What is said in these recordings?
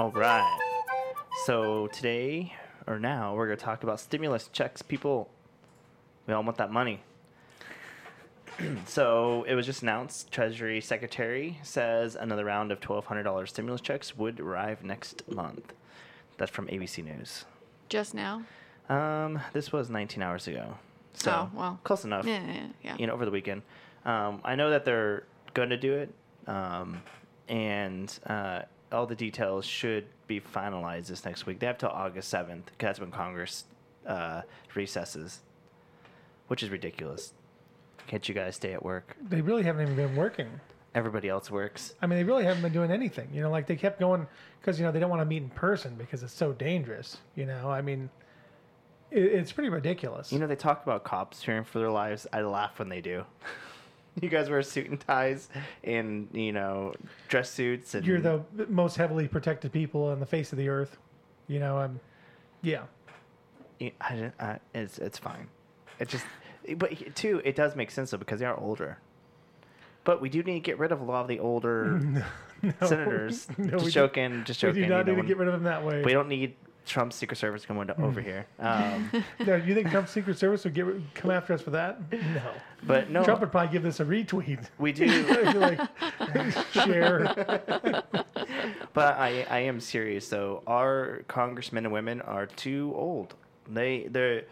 All right. So today or now we're going to talk about stimulus checks. People, we all want that money. so it was just announced. Treasury Secretary says another round of twelve hundred dollars stimulus checks would arrive next month. That's from ABC News. Just now? Um, this was 19 hours ago. So Oh, well. close enough. Yeah, yeah, yeah. You know, over the weekend. Um, I know that they're going to do it, um, and uh, all the details should be finalized this next week. They have till August 7th, because that's when Congress uh, recesses, which is ridiculous. Can't you guys stay at work? They really haven't even been working. Everybody else works. I mean, they really haven't been doing anything. You know, like they kept going because you know they don't want to meet in person because it's so dangerous. You know, I mean, it, it's pretty ridiculous. You know, they talk about cops fearing for their lives. I laugh when they do. you guys wear suit and ties and, you know, dress suits. And You're the most heavily protected people on the face of the earth. You know, um, yeah. I, I, I, it's it's fine. It just, but too, it does make sense though because they are older. But we do need to get rid of a lot of the older No. senators. No, just we do- joking, just We do not you know, need to get rid of them that way. we don't need Trump's Secret Service coming to, over here. Um, No, you think Trump's Secret Service would get, come after us for that? No. but no, Trump would probably give this a retweet. we do. Like, share. But I, I am serious though. Our congressmen and women are too old. They they're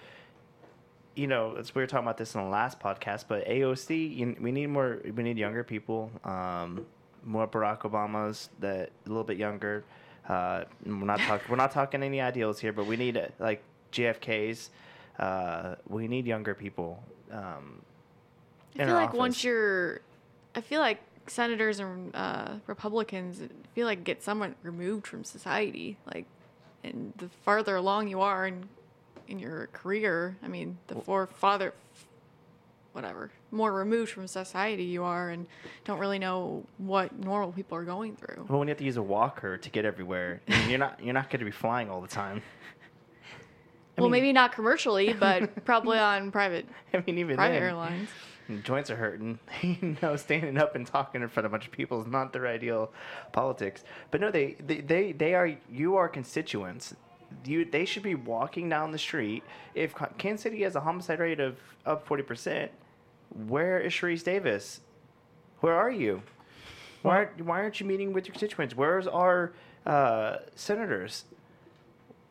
you know, it's, we were talking about this in the last podcast, but AOC, you, we need more. We need younger people, um, more Barack Obamas that a little bit younger. Uh, we're not talking. we're not talking any ideals here, but we need like JFK's. Uh, we need younger people. Um, I feel like once you're, I feel like senators and uh, Republicans feel like get somewhat removed from society. Like, and the farther along you are in in your career, I mean, the for farther, whatever, more removed from society you are, and don't really know what normal people are going through. Well, when you have to use a walker to get everywhere, you're not you're not going to be flying all the time. I well, mean- maybe not commercially, but probably on private I mean, even private then, airlines. joints are hurting. you know, standing up and talking in front of a bunch of people is not their ideal politics. But no, they they they, they are you are constituents. You they should be walking down the street. If Ka- Kansas City has a homicide rate of up forty percent, where is Sharice Davids? Where are you? Why aren't, why aren't you meeting with your constituents? Where's our uh, senators?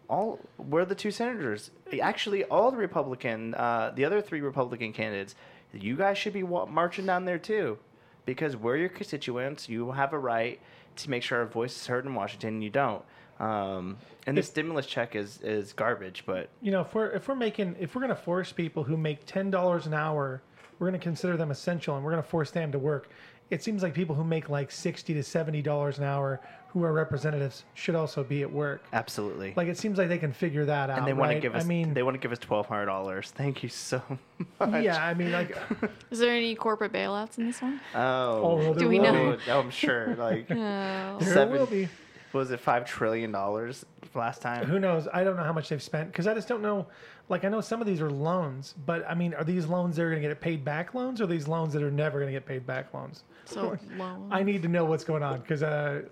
all we're the two senators. Actually, all the Republican, uh, the other three Republican candidates, you guys should be wa- marching down there too, because we're your constituents. You have a right to make sure our voice is heard in Washington. and You don't. Um, and the stimulus check is is garbage, but you know, if we're if we're making if we're going to force people who make ten dollars an hour, we're going to consider them essential, and we're going to force them to work. It seems like people who make like sixty to seventy dollars an hour, who are representatives, should also be at work. absolutely. Like it seems like they can figure that out. and they want to give us. I mean, they want to give us twelve hundred dollars. Thank you so much. yeah. I mean, like, Is there any corporate bailouts in this one? Oh. Oh, there Do we will know? be. Oh, I'm sure. Like, No. There Seven- will be. Was it five trillion dollars last time? Who knows? I don't know how much they've spent because I just don't know. Like I know some of these are loans, but I mean, are these loans that are going to get paid back loans, or are these loans that are never going to get paid back loans? So low. I need to know what's going on because uh,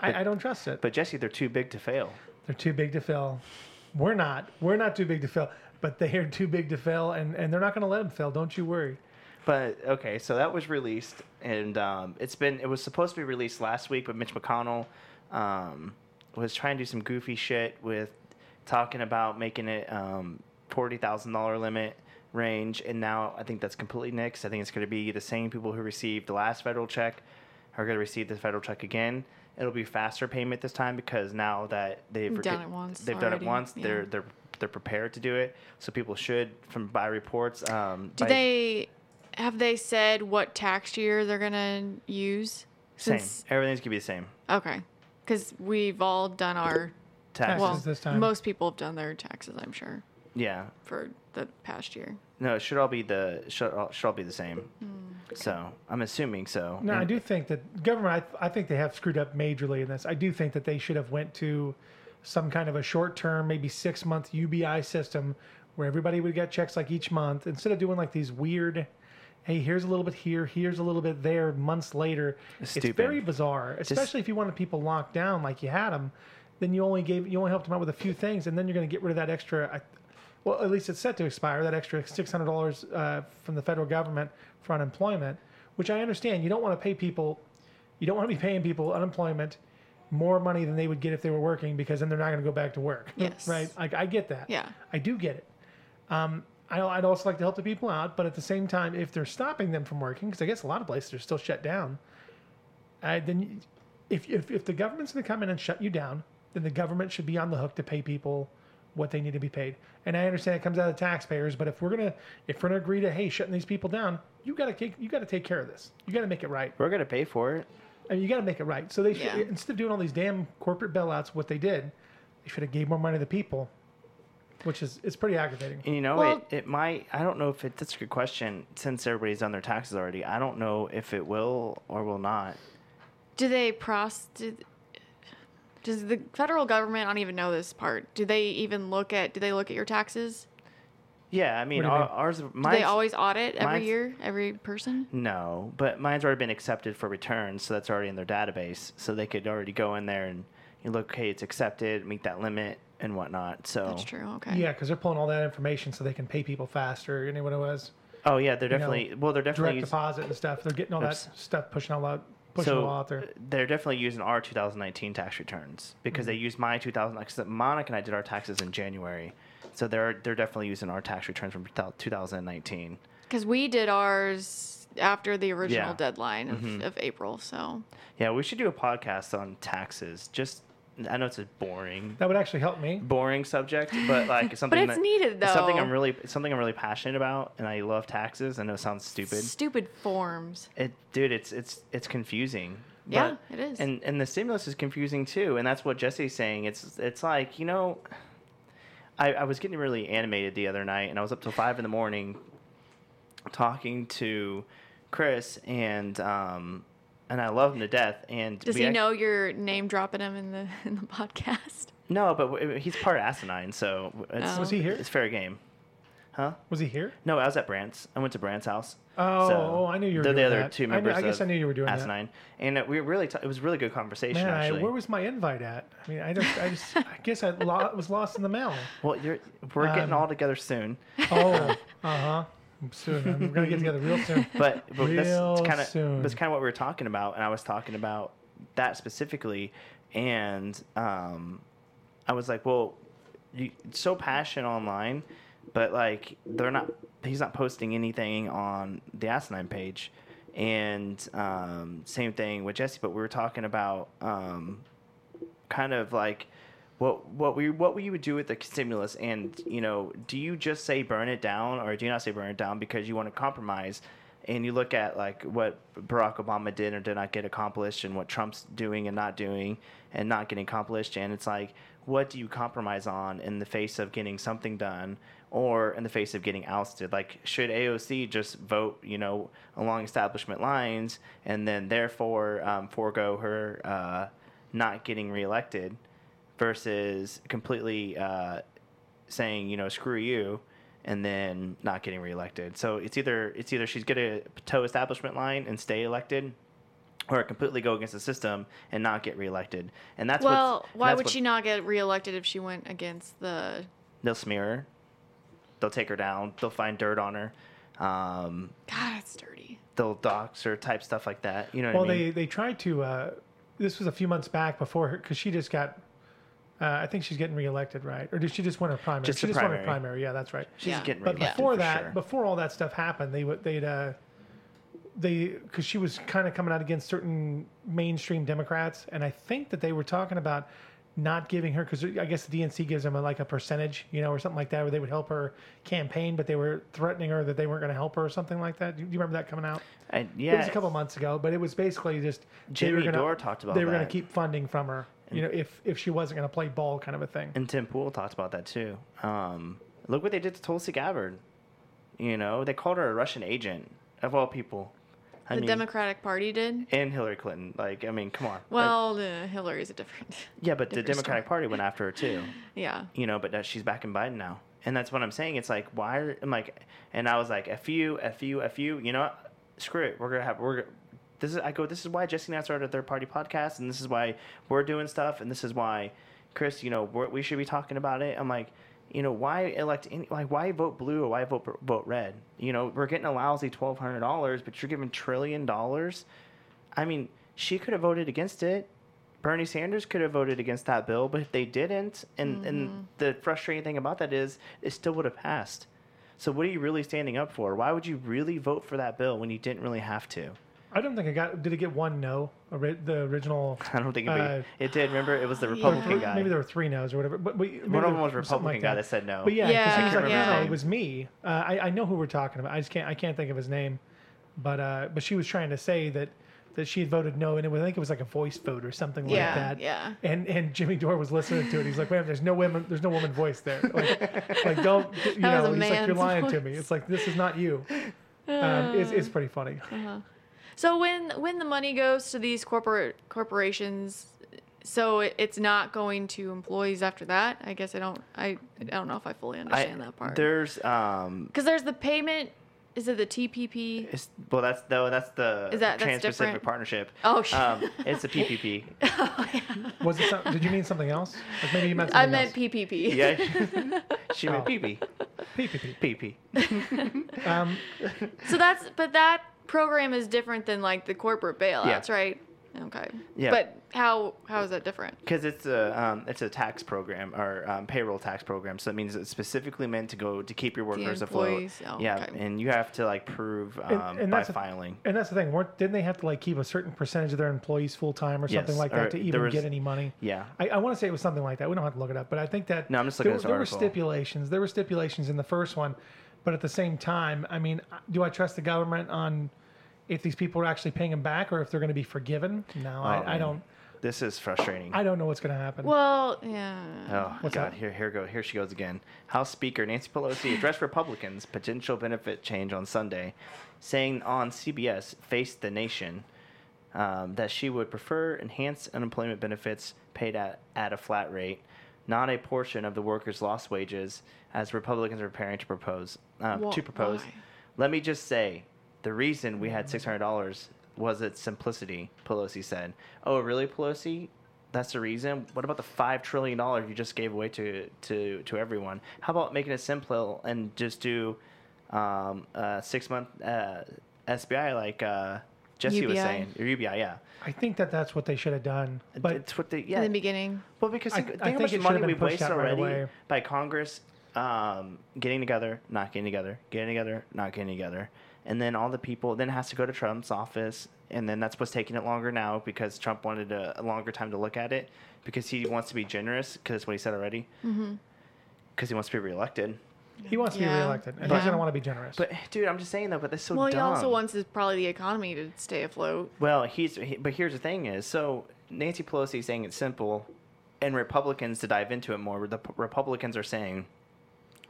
I, I don't trust it. But Jesse, they're too big to fail. They're too big to fail. We're not. We're not too big to fail, but they are too big to fail, and, and they're not going to let them fail. Don't you worry. But okay, so that was released, and um, it's been it was supposed to be released last week, but Mitch McConnell um, was trying to do some goofy shit with talking about making it um, forty thousand dollar limit range, and now I think that's completely nixed. I think it's going to be the same people who received the last federal check are going to receive the federal check again. It'll be faster payment this time because now that they've Done it once they've done already, it once. yeah. They're they're they're prepared to do it. So people should, from buy reports, um, Do by- they have they said what tax year they're gonna use? Same. Since- Everything's gonna be the same. Okay, because we've all done our. Taxes. Well, this time. most people have done their taxes, I'm sure, yeah. for the past year. No, it should all be the should all, should all be the same. Hmm. So I'm assuming so. No, I And- do think that government. I, I think they have screwed up majorly in this. I do think that they should have went to some kind of a short term, maybe six month UBI system where everybody would get checks like each month instead of doing like these weird, hey, here's a little bit here, here's a little bit there. Months later, it's very bizarre. Especially if you wanted people locked down like you had them, then you only gave you only helped them out with a few things, and then you're going to get rid of that extra. Well, at least it's set to expire that extra six hundred dollars uh, from the federal government for unemployment, which I understand. You don't want to pay people, you don't want to be paying people unemployment more money than they would get if they were working because then they're not going to go back to work. Yes. Right. I, I get that. Yeah. I do get it. Um, I, I'd also like to help the people out, but at the same time, if they're stopping them from working, because I guess a lot of places are still shut down, I, then if, if, if the government's going to come in and shut you down, then the government should be on the hook to pay people what they need to be paid. And I understand it comes out of taxpayers, but if we're gonna if we're gonna agree to hey shutting these people down, you gotta take you gotta take care of this. You gotta make it right. We're gonna pay for it. I mean, you gotta make it right. So they should Yeah. instead of doing all these damn corporate bailouts, what they did, they should have gave more money to the people, which is it's pretty aggravating. And you know, Well- it, it might. I don't know if it. That's a good question. Since everybody's done their taxes already, I don't know if it will or will not. Do they pros? Do, does the federal government? I don't even know this part. Do they even look at? Do they look at your taxes? Yeah, I mean, What do you our, mean? ours. Do Mine's, they always audit every year, every person? No, but mine's already been accepted for returns, so that's already in their database. So they could already go in there and you look, hey, it's accepted, meet that limit and whatnot. So That's true. Okay. Yeah, because they're pulling all that information so they can pay people faster. You know what it was? Oh yeah, they're know, definitely well, they're definitely Direct deposit and stuff. They're getting all that stuff pushing all out, pushing it all so out there. they're definitely using our 2019 tax returns because Mm-hmm. they used my 2000. Like, 'cause Monica and I did our taxes in January, so they're they're definitely using our tax returns from 2019. Because we did ours after the original Yeah. deadline of, Mhm. of April. So Yeah, we should do a podcast on taxes. Just I know it's a boring That would actually help me. boring subject, but like something but it's that, needed, it's Something I'm really it's something I'm really passionate about, and I love taxes. I know it sounds stupid. stupid forms. It, dude, it's it's it's confusing. Yeah, But- it is. And and the stimulus is confusing too, and that's what Jesse's saying. It's it's like you know, I I was getting really animated the other night, and I was up till five in the morning, talking to Chris, and um, and I love him to death. And Does he act- know you're name dropping him in the in the podcast? No, but w- he's part of asinine, so it's, Oh. Was he here? It's fair game, huh? Was he here? No, I was at Brant's. I went to Brant's house. Oh, So, oh, I knew you were They're doing the other that. two I knew- members. I guess of I knew you were doing that. Asinine, and uh, we were really. T- it was a really good conversation Man, I, actually. where was my invite at? I mean, I just, I just, I guess I lo- was lost in the mail. well, you're, we're getting Um, all together soon, Oh, uh huh. Soon, I'm gonna get together real soon. but but Real that's kind of that's kind of what we were talking about, and I was talking about that specifically, and um, I was like, well, you, so passionate online, but like they're not. He's not posting anything on the asinine page, and um, same thing with Jesse. But we were talking about um, kind of like what what we what we would do with the stimulus? And you know do you just say burn it down or do you not say burn it down because you want to compromise? And you look at like what Barack Obama did or did not get accomplished and what Trump's doing and not doing and not getting accomplished. And it's like what do you compromise on in the face of getting something done or in the face of getting ousted? Like should AOC just vote you know along establishment lines and then therefore um, forego her uh, not getting reelected versus completely uh, saying you know screw you and then not getting reelected. So it's either it's either she's gonna toe establishment line and stay elected, or completely go against the system and not get reelected. And that's well, what's- why that's would what- she not get reelected if she went against the? They'll smear her. They'll take her down. They'll find dirt on her. Um, God, it's dirty. they'll dox her, type stuff like that. You know Well, what I mean? they they tried to. Uh, this was a few months back before her because she just got. Uh, I think she's getting reelected, right? Or did she just win her primary? Just she the just won her primary. primary. Yeah, that's right. She's Yeah. getting But reelected before for that, sure. before all that stuff happened, they would they'd uh, they because she was kind of coming out against certain mainstream Democrats, and I think that they were talking about not giving her because I guess the DNC gives them a, like a percentage, you know, or something like that, where they would help her campaign, but they were threatening her that they weren't going to help her or something like that. Do you remember that coming out? And, It yeah, was a couple months ago, but it was basically just they Jimmy were gonna, Dore talked about they were going to keep funding from her, you know, if if she wasn't going to play ball, kind of a thing. And Tim Pool talked about that too. Um, look what they did to Tulsi Gabbard. You know, they called her a Russian agent of all people. I the mean, Democratic Party did. and Hillary Clinton. Like, I mean, come on. Like, Well, uh, Hillary's a different. yeah, but the Democratic story. Party went after her too. Yeah. You know, but uh, she's back in Biden now, And that's what I'm saying. It's like why? Are, I'm like, and I was like, a few, a few, a few. You know, screw it. We're gonna have we're. This is I go. This is why Jesse and I started a third party podcast, and this is why we're doing stuff, and this is why, Chris, you know, we're, we should be talking about it. I'm like, you know, why elect any, like why vote blue or why vote vote red? You know, we're getting a lousy twelve hundred dollars, but you're giving trillion dollars. I mean, she could have voted against it. Bernie Sanders could have voted against that bill, but they didn't. And and mm-hmm. the frustrating thing about that is, it still would have passed. So what are you really standing up for? Why would you really vote for that bill when you didn't really have to? I don't think it got. Did it get one no? Ori- The original. I don't think it, Uh, it did. Remember, it was the Republican three- guy. Maybe there were three no's or whatever. But we, One of them was Republican like guy that said no. But yeah, 'cause Yeah, he was like, yeah. no, no, it was me. Uh, I, I know who we're talking about. I just can't. I can't think of his name. But uh, but she was trying to say that that she had voted no, and it was, I think it was like a voice vote or something Yeah, like that. yeah. And and Jimmy Dore was listening to it. He's like, "Wait, there's no women. There's no woman voice there. Like, like don't you That know? He's like, you're man's lying to me. It's like this is not you. Um, it's, it's pretty funny. So when when the money goes to these corporate corporations, so it, it's not going to employees after that. I guess I don't I, I don't know if I fully I, understand that part. there's um, Because there's the payment. Is it the TPP? it's, well, that's though that's the Is that- that's Trans-Pacific? Partnership. Oh, sh- um, it's a PPP. oh, yeah. Was it? Some, did you mean something else? Like maybe you meant I meant else. PPP. Yeah, she meant Oh. PP. PPP. PP. Um, So that's but that program is different than like the corporate bailouts, right? Okay. Yeah. But how how is that different? Because it's a um, it's a tax program or um, payroll tax program, so it means it's specifically meant to go to keep your workers afloat. employees, oh, yeah, okay. and you have to like prove um, and by that's a- filing. And that's the thing. weren't- Didn't they have to like keep a certain percentage of their employees full time or something Yes, like or that to even was- get any money? Yeah. I, I want to say it was something like that. We don't have to look it up, but I think that No, I'm just looking there, at this there were stipulations. There were stipulations in the first one, but at the same time, I mean, do I trust the government on if these people are actually paying them back or if they're going to be forgiven? No, Oh, I, I don't. This is frustrating. I don't know what's going to happen. Well, yeah. Oh What's God! that? Here, here go. Here she goes again. House Speaker Nancy Pelosi addressed Republicans' potential benefit change on Sunday, saying on CBS "Face the Nation" um, that she would prefer enhanced unemployment benefits paid at at a flat rate, not a portion of the workers' lost wages, as Republicans are preparing to propose. Uh, Wha- to propose. why? Let me just say, the reason we had six hundred dollars was its simplicity. Pelosi said. Oh, really, Pelosi? That's the reason. What about the five trillion dollars you just gave away to to to everyone? How about making it simple and just do um, a six month uh, SBI like uh, Jesse was saying, or UBI? Yeah, I think that that's what they should have done. But it's what they In the beginning. Well, because I- think, I think how think much money we've pushed wasted out right already away. by Congress um, getting together, not getting together, getting together, not getting together, and then all the people. Then it has to go to Trump's office, and then that's what's taking it longer now because Trump wanted a, a longer time to look at it because he wants to be generous because that's what he said already. Mm-hmm. Because he wants to be reelected. he wants to be Yeah. reelected, and Yeah. he's going to want to be generous. But dude, I'm just saying though. But that's so well, he also wants his, probably the economy to stay afloat. Well, he's he, but here's the thing is so Nancy Pelosi is saying it's simple, and Republicans to dive into it more. The P- Republicans are saying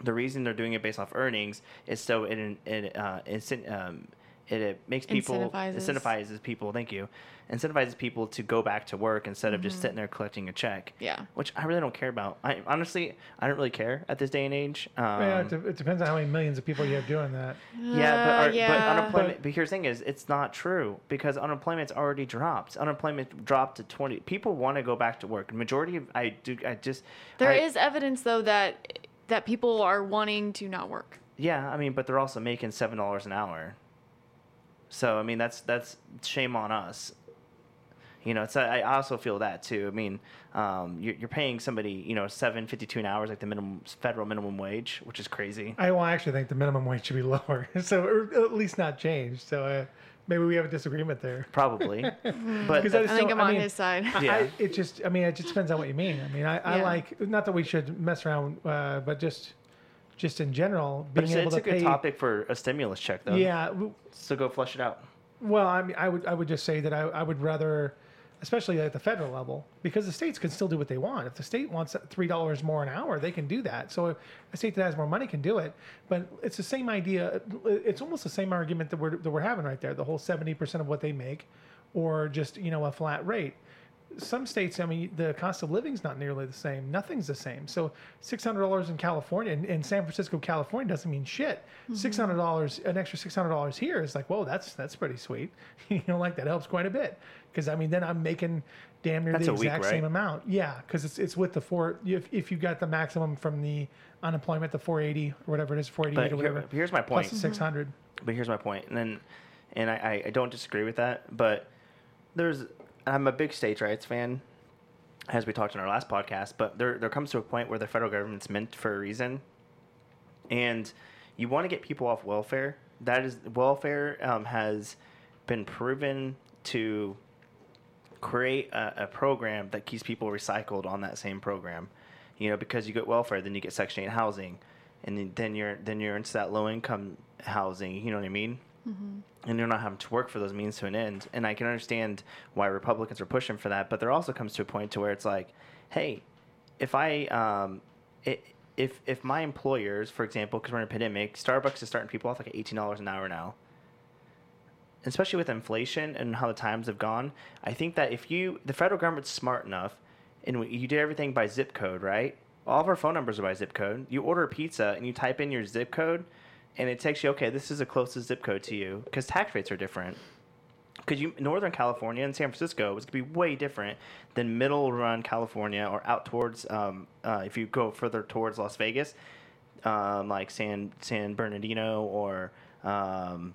the reason they're doing it based off earnings is so it it uh, incent, um, it, it makes people Incentivizes. incentivizes people. Thank you, incentivizes people to go back to work instead of Mm-hmm. just sitting there collecting a check. Yeah. which I really don't care about. I honestly I don't really care at this day and age. Um, yeah, it, de- it depends on how many millions of people you have doing that. yeah, but, Uh, our, but unemployment. But- But, here's the thing: is it's not true because unemployment's already dropped. Unemployment dropped to twenty. People want to go back to work. Majority of I do. I just There I- is evidence though that that people are wanting to not work. Yeah, I mean, but they're also making seven dollars an hour. So I mean, that's that's shame on us. You know, it's I I also feel that too. I mean, um, you're, you're paying somebody you know seven fifty two an hour is like the minimum federal minimum wage, which is crazy. I well, I actually think the minimum wage should be lower, so or at least not changed. So uh, maybe we have a disagreement there. Probably, but Because I just think don't- I'm on mean, his side. I, Yeah. I, it just, I mean, it just depends on what you mean. I mean, I, I Yeah. like not that we should mess around, uh, but just, just in general, but being it's, able it's a to good topic for a stimulus check though. Yeah. So go flush it out. Well, I mean, I would, I would just say that I, I would rather, especially at the federal level, because the states can still do what they want. If the state wants three dollars more an hour, they can do that. So a state that has more money can do it. But it's the same idea. It's almost the same argument that we're that we're having right there. The whole seventy percent of what they make, or just you know a flat rate. Some states, I mean, the cost of living is not nearly the same. Nothing's the same. So six hundred dollars in California, in, in San Francisco, California, doesn't mean shit. Mm-hmm. Six hundred dollars, an extra six hundred dollars here is like, whoa, that's that's pretty sweet. you know, like that helps quite a bit. Because I mean, then I'm making damn near That's the a week, exact same amount. Yeah, because it's it's with the four. If if you got the maximum from the unemployment, the four eighty or whatever it is, four eighty But eight or here- whatever. here's my point. Plus mm-hmm. six hundred. But here's my point, and then, and I, I, I don't disagree with that. But there's, I'm a big states' rights fan, as we talked in our last podcast. But there, there comes to a point where the federal government's meant for a reason, and you want to get people off welfare. That is, welfare um, has been proven to create a, a program that keeps people recycled on that same program. You know, because you get welfare, then you get Section Eight housing, and then- then you're then you're into that low income housing. You know what I mean? And you're not having to work for those means to an end. And I can understand why Republicans are pushing for that, but there also comes to a point to where it's like, hey, if I um, it, if if my employers, for example, because we're in a pandemic, Starbucks is starting people off like eighteen dollars an hour now especially with inflation and how the times have gone, I think that if you, the federal government's smart enough, and you do everything by zip code, right? All of our phone numbers are by zip code. You order a pizza and you type in your zip code, and it takes you, okay, this is the closest zip code to you, because tax rates are different. Because you, Northern California and San Francisco is going to be way different than middle run California or out towards, um, uh, if you go further towards Las Vegas, um, like San San Bernardino or um,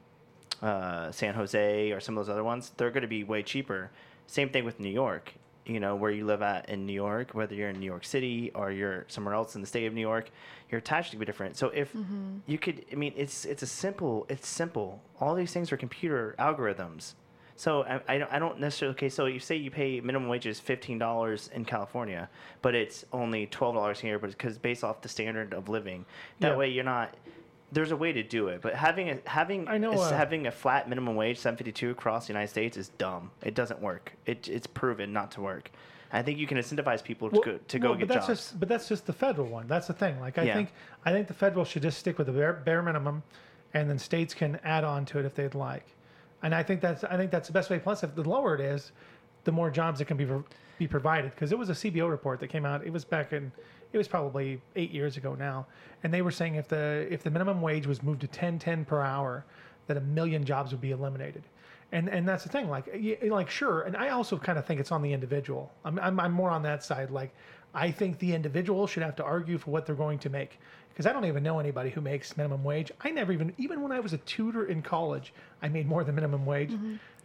uh, San Jose or some of those other ones, they're going to be way cheaper. Same thing with New York. You know, where you live at in New York, whether you're in New York City or you're somewhere else in the state of New York, your tax to be different. So if mm-hmm. you could, I mean, it's it's a simple, it's simple. All these things are computer algorithms. So I, I, don't, I don't necessarily. Okay, so you say you pay minimum wage is fifteen dollars in California, but it's only twelve dollars here, but because based off the standard of living. That Yeah. way you're not. There's a way to do it, but having a having I know, uh, having a flat minimum wage, seven fifty two across the United States, is dumb. It doesn't work. It, it's proven not to work. I think you can incentivize people to Well- go to go well, get but that's jobs. Just, but that's just the federal one. That's the thing. Like I Yeah. think I think the federal should just stick with the bare, bare minimum, and then states can add on to it if they'd like. And I think that's I think that's the best way. Plus, if the lower it is, the more jobs that can be be provided. Because it was a CBO report that came out. It was back in it was probably eight years ago now, and they were saying if the if the minimum wage was moved to ten ten per hour, that a million jobs would be eliminated. And and that's the thing. Like like sure. And I also kind of think it's on the individual. I'm I'm, I'm more on that side. Like I think the individual should have to argue for what they're going to make. Because I don't even know anybody who makes minimum wage. I never even, even when I was a tutor in college, I made more than minimum wage.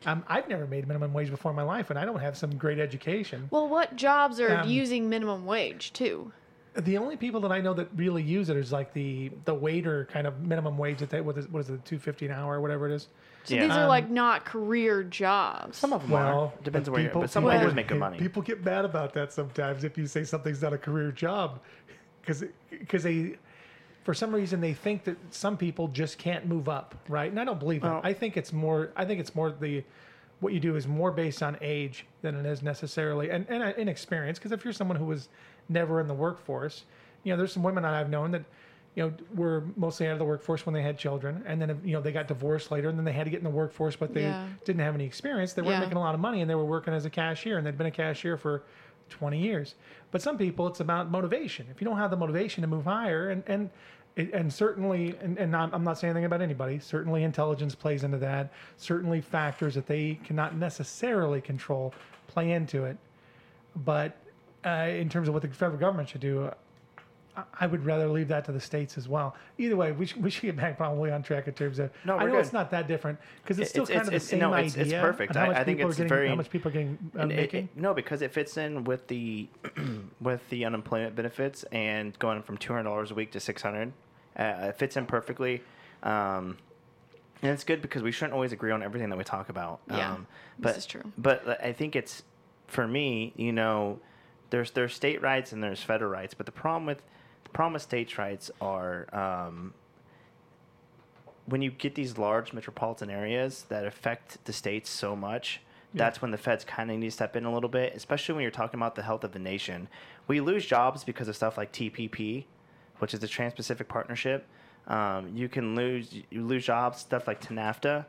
Um, I've never made minimum wage before in my life, and I don't have some great education. Well, what jobs are Um, using minimum wage too? The only people that I know that really use it is like the the waiter kind of minimum wage that they what is what is it two fifty an hour or whatever it is. So Yeah. these are Um, like not career jobs. some of them Well, are. Depends but where you're. But some people- waiters make good money. People get mad about that sometimes if you say something's not a career job, because because they, for some reason, they think that some people just can't move up, right? And I don't believe Well- that. I think it's more. I think it's more the what you do is more based on age than it is necessarily and and uh, inexperience. Because if you're someone who was never in the workforce, you know, there's some women I've known that. You know, were mostly out of the workforce when they had children, and then you know they got divorced later, and then they had to get in the workforce, but they Yeah. didn't have any experience. They weren't Yeah. making a lot of money, and they were working as a cashier, and they'd been a cashier for 20 years. But some people, it's about motivation. If you don't have the motivation to move higher, and and and certainly, and, and I'm I'm not saying anything about anybody. Certainly, intelligence plays into that. Certainly, factors that they cannot necessarily control play into it. But uh, in terms of what the federal government should do, I- I would rather leave that to the states as well. Either way, we should, we should get back probably on track in terms of. No, I we're know it's not that different because it's still it's- kind of the it's- same no, it's- idea. it's perfect. on how I- much I think people it's are getting, very- how much people are getting uh, And it- making. it- no, because it fits in with the with the unemployment benefits and going from two hundred dollars a week to six hundred. Uh, it fits in perfectly, um, and it's good because we shouldn't always agree on everything that we talk about. Yeah, um, this but, is true. But I think it's for me, you know, there's there's state rights and there's federal rights, but the problem with the problem with states' rights are um, when you get these large metropolitan areas that affect the states so much, Yeah. that's when the feds kind of need to step in a little bit, especially when you're talking about the health of the nation. We lose jobs because of stuff like TPP, which is the Trans-Pacific Partnership. Um, you can lose you lose jobs, stuff like TNAFTA.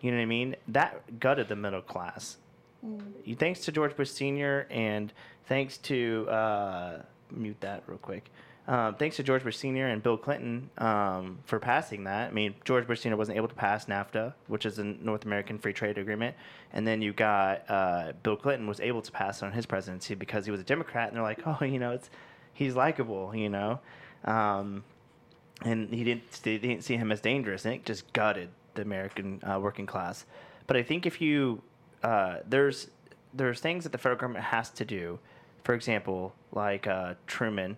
You know what I mean? That gutted the middle class. You thanks to George Bush Senior and thanks to uh, mute that real quick. Um, thanks to George Bush Senior and Bill Clinton um, for passing that. I mean, George Bush Senior wasn't able to pass NAFTA, which is a North American Free Trade Agreement, and then you got uh, Bill Clinton was able to pass it on his presidency because he was a Democrat, and they're like, oh, you know, it's he's likable, you know, um, and he didn't they didn't see him as dangerous, and it just gutted the American uh, working class. But I think if you uh, there's there's things that the federal government has to do. For example, like uh, Truman,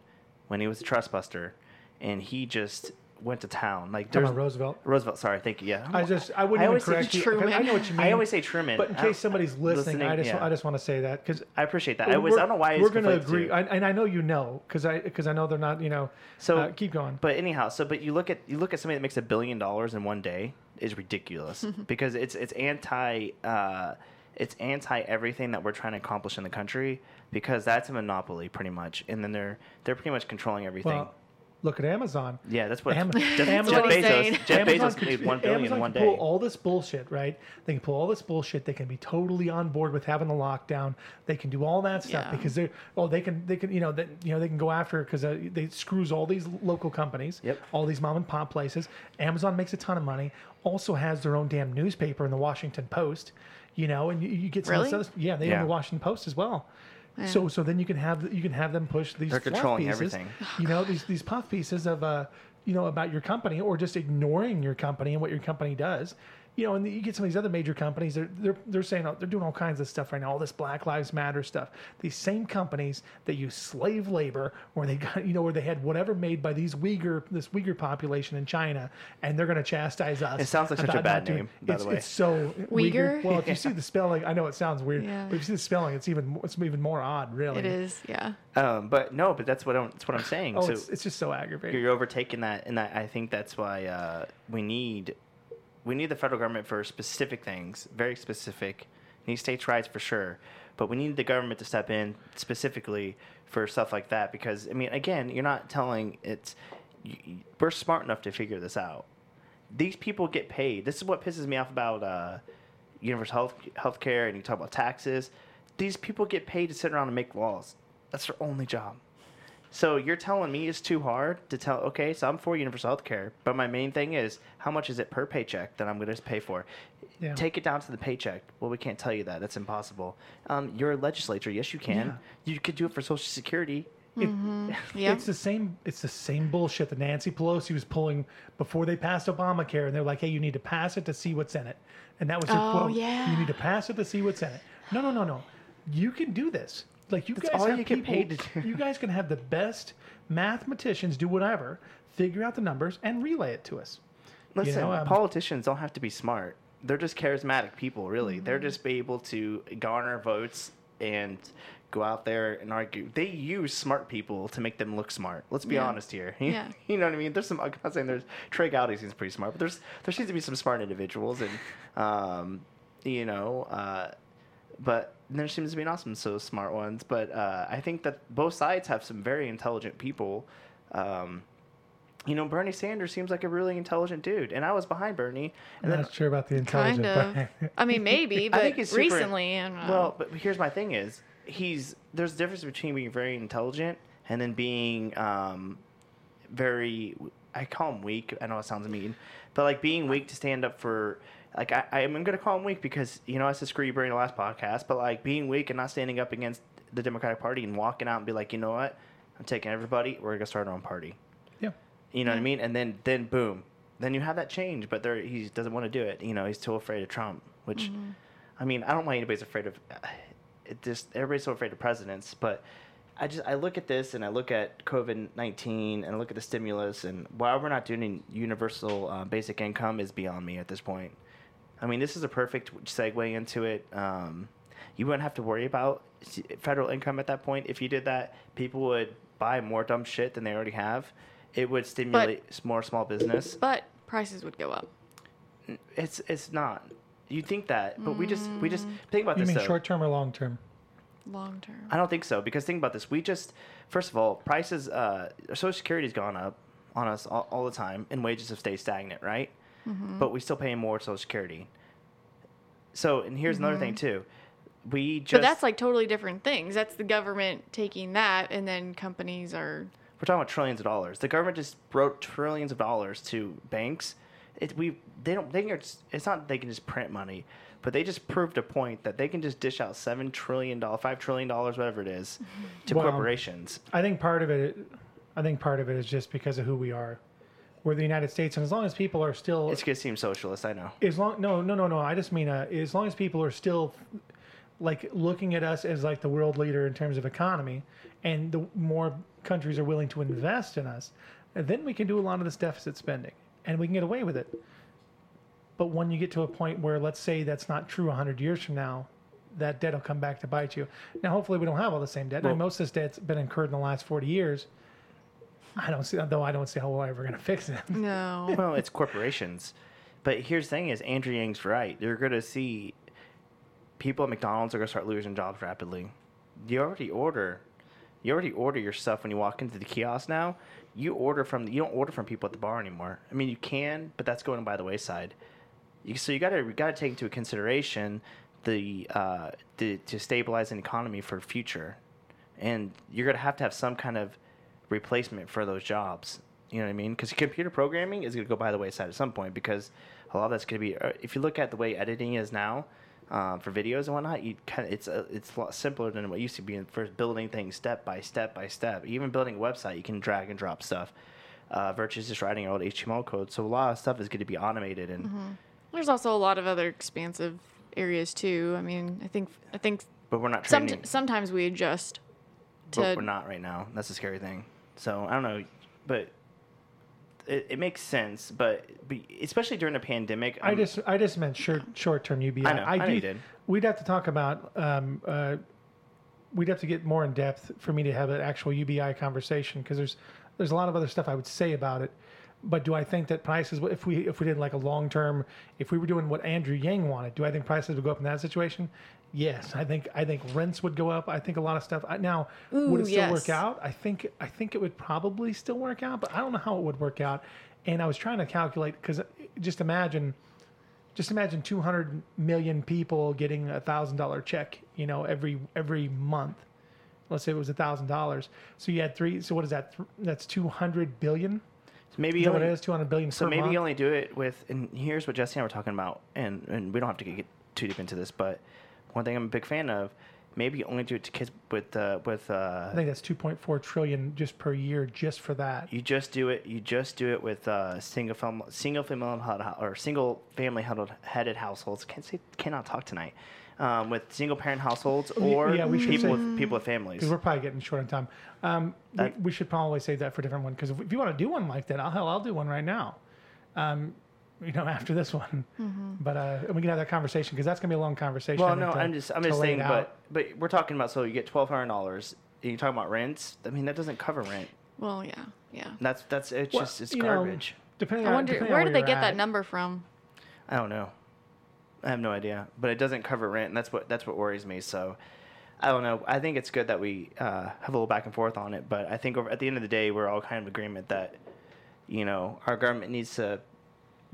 when he was a trust buster, and he just went to town. Like there's Roosevelt. Roosevelt. Sorry, thank you. Yeah, I just I wouldn't I even correct you. Truman. I know what you mean. I always say Truman. But in case somebody's listening, I just yeah. I just want to say that because I appreciate that. I was I don't know why we're going to agree. I, and I know you know because I because I know they're not you know. So uh, keep going. But anyhow, so but you look at you look at somebody that makes a billion dollars in one day is ridiculous because it's it's anti uh, it's anti everything that we're trying to accomplish in the country because that's a monopoly pretty much, and then they're they're pretty much controlling everything. Well, look at Amazon. yeah, that's what Am- Jeff, That's Jeff what he's Bezos. Jeff Amazon Bezos could- made one billion Amazon in one can pull all this bullshit, right? They can pull all this bullshit. They can be totally on board with having the lockdown. They can do all that stuff Yeah. because they're oh they can they can you know that you know they can go after because uh, they screws all these local companies, Yep. all these mom and pop places. Amazon makes a ton of money. Also has their own damn newspaper in the Washington Post. You know, and you, you get some of this Really? other, yeah they Yeah. own the Washington Post as well. So so then you can have you can have them push these They're fluff controlling pieces, everything. you know these these puff pieces of uh you know about your company or just ignoring your company and what your company does you know and you get some of these other major companies they're they're, they're saying they're doing all kinds of stuff right now all this black lives matter stuff these same companies that use slave labor where they got you know where they had whatever made by these uyghur this uyghur population in china and they're going to chastise us It sounds like such a bad not doing- name, by it's, the way. it's so Uyghur? well if you see the spelling i know it sounds weird Yeah. but if you see the spelling it's even more, it's even more odd really It is, yeah. Um, but no, but that's what I'm, that's what I'm saying. oh so it's, it's just so aggravating you're overtaking that, and I, I think that's why uh, we need we need the federal government for specific things, very specific. Need states' rights for sure, but we need the government to step in specifically for stuff like that because I mean, again, you're not telling it's we're smart enough to figure this out. These people get paid. This is what pisses me off about uh, universal health healthcare, and you talk about taxes. These people get paid to sit around and make laws. That's their only job. So you're telling me it's too hard to tell? Okay, so I'm for universal health care, but my main thing is how much is it per paycheck that I'm going to pay for? Yeah. Take it down to the paycheck. Well, we can't tell you that. That's impossible. Um, you're a legislature. Yes, you can. You could do it for Social Security. It- Yeah. It's the same. It's the same bullshit that Nancy Pelosi was pulling before they passed Obamacare, and they're like, "Hey, you need to pass it to see what's in it," and that was her Oh, quote. yeah. You need to pass it to see what's in it. No, no, no, no. You can do this. Like you That's guys all have you get people- paid to do. You guys can have the best mathematicians do whatever, figure out the numbers, and relay it to us. You know, um, politicians don't have to be smart. They're just charismatic people, really. They're Mm-hmm. just be able to garner votes and go out there and argue. They use smart people to make them look smart. Let's be Yeah. honest here. Yeah. you know what I mean? There's some. I'm not saying there's Trey Gowdy seems pretty smart, but there's there seems to be some smart individuals, and um, you know, uh, but there seems to be not some so smart ones. But uh, I think that both sides have some very intelligent people. Um, you know, Bernie Sanders seems like a really intelligent dude, and I was behind Bernie. I'm And then, not sure about the intelligent. Kind of. I mean, maybe, but I think he's super- recently, I don't know. well, but here's my thing: is he's there's a difference between being very intelligent and then being um, very. I call him weak. I know it sounds mean, but like being weak to stand up for. Like I, I'm gonna call him weak because you know I said screw you Bernie the last podcast, but like being weak and not standing up against the Democratic Party and walking out and be like, you know what, I'm taking everybody. We're gonna start our own party. yeah. You know what I mean? And then then boom, then you have that change. But there he doesn't want to do it. You know, he's too afraid of Trump. Which, I mean, I don't know why anybody's afraid of. It just everybody's so afraid of presidents. But I just I look at this and I look at COVID nineteen and I look at the stimulus and why we're not doing universal uh, basic income is beyond me at this point. I mean, this is a perfect segue into it. Um, you wouldn't have to worry about federal income at that point. If you did that, people would buy more dumb shit than they already have. It would stimulate s more small business. but prices would go up. It's it's not. You think that, but we just we just think about You this. You mean short term or long term? Long term. I don't think so because think about this. We just first of all, prices. Uh, Social Security's gone up on us all, all the time, and wages have stayed stagnant, right? Mm-hmm. But we still pay more Social Security. So, and here's another thing mm-hmm. too. we just but that's like totally different things. That's the government taking that, and then companies are. we're talking about trillions of dollars. The government just wrote trillions of dollars to banks. It we they don't they can it's, it's not they can just print money, but they just proved a point that they can just dish out seven trillion dollar five trillion dollars whatever it is mm-hmm. to Well, corporations. I think part of it, I think part of it is just because of who we are. We're the United States, and as long as people are still, It's gonna seem socialist, I know. as long no no no no, I just mean uh, as long as people are still like looking at us as like the world leader in terms of economy, and the more countries are willing to invest in us, then we can do a lot of this deficit spending, and we can get away with it. But when you get to a point where, let's say, that's not true 100 years from now, that debt will come back to bite you. Now, hopefully, we don't have all the same debt. I mean, most of this debt's been incurred in the last 40 years. I don't see, though. I don't see how we're ever going to fix it. No. well, it's corporations. But here's the thing: is Andrew Yang's right? You're gonna see people at McDonald's are gonna start losing jobs rapidly. You already order, you already order your stuff when you walk into the kiosk now. You order from you don't order from people at the bar anymore. I mean, you can, but that's going by the wayside. You, so you gotta you gotta take into consideration the uh, the to stabilize an economy for future, and you're gonna have to have some kind of replacement for those jobs. You know what I mean? Because computer programming is going to go by the wayside at some point because a lot of that's going to be. Uh, if you look at the way editing is now um, for videos and whatnot, you kind of it's a, it's a lot simpler than what used to be in for building things step by step by step. Even building a website, you can drag and drop stuff uh, versus just writing your old HTML code. So a lot of stuff is going to be automated and. There's also a lot of other expansive areas too. I mean, I think I think But we're not some, training. sometimes we adjust to but we're not right now. That's the scary thing. So I don't know, but it, it makes sense. But, but especially during a pandemic, I I'm- just I just meant short short term UBI. I know, I know do, did. We'd have to talk about. Um, uh, we'd have to get more in depth for me to have an actual UBI conversation because there's there's a lot of other stuff I would say about it. But do I think that prices, if we if we did like a long term, if we were doing what Andrew Yang wanted, do I think prices would go up in that situation? Yes, I think I think rents would go up. I think a lot of stuff. I- Now, would it Ooh, still work out? I think I think it would probably still work out, but I don't know how it would work out. And I was trying to calculate because uh, just imagine just imagine 200 million people getting a thousand dollar check you know every every month let's say it was a thousand dollars so you had three so what is that that's 200 billion so maybe you only, it is 200 billion So maybe month? you only do it with, and here's what Jesse and I were talking about, and and we don't have to get too deep into this, but one thing I'm a big fan of, maybe you only do it to kids with uh, with uh, i think that's 2.4 trillion just per year just for that you just do it. You just do it with uh, single family, single family or single family huddled- headed households. Can't say, cannot talk tonight. Um, with single parent households or yeah, we should people say- with people with families. because we're probably getting short on time um, we, That- we should probably save that for a different one because if, if you want to do one like that I'll, hell, I'll do one right now um, you know after this one but uh, and we can have that conversation because that's gonna be a long conversation. Well, no, to, I'm just I'm just saying, but but we're talking about so you get twelve hundred dollars. And You talking about rents? I mean, that doesn't cover rent. well, yeah, yeah. That's that's it's Well, just it's you know, garbage. depending I on, wonder depending where on did they you're get that number from? I don't know. I have no idea, but it doesn't cover rent, and that's what that's what worries me. So. I don't know. I think it's good that we uh, have a little back and forth on it, but I think over, at the end of the day, we're all kind of agreement that, you know, our government needs to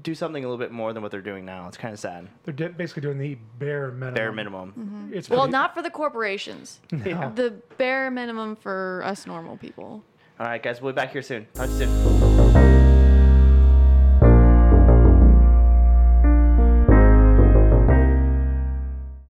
do something a little bit more than what they're doing now. It's kind of sad. They're di- basically doing the bare minimum. Bare minimum. It's Well, pretty- not for the corporations. Yeah. The bare minimum for us normal people. All right, guys, we'll be back here soon. Talk to you soon.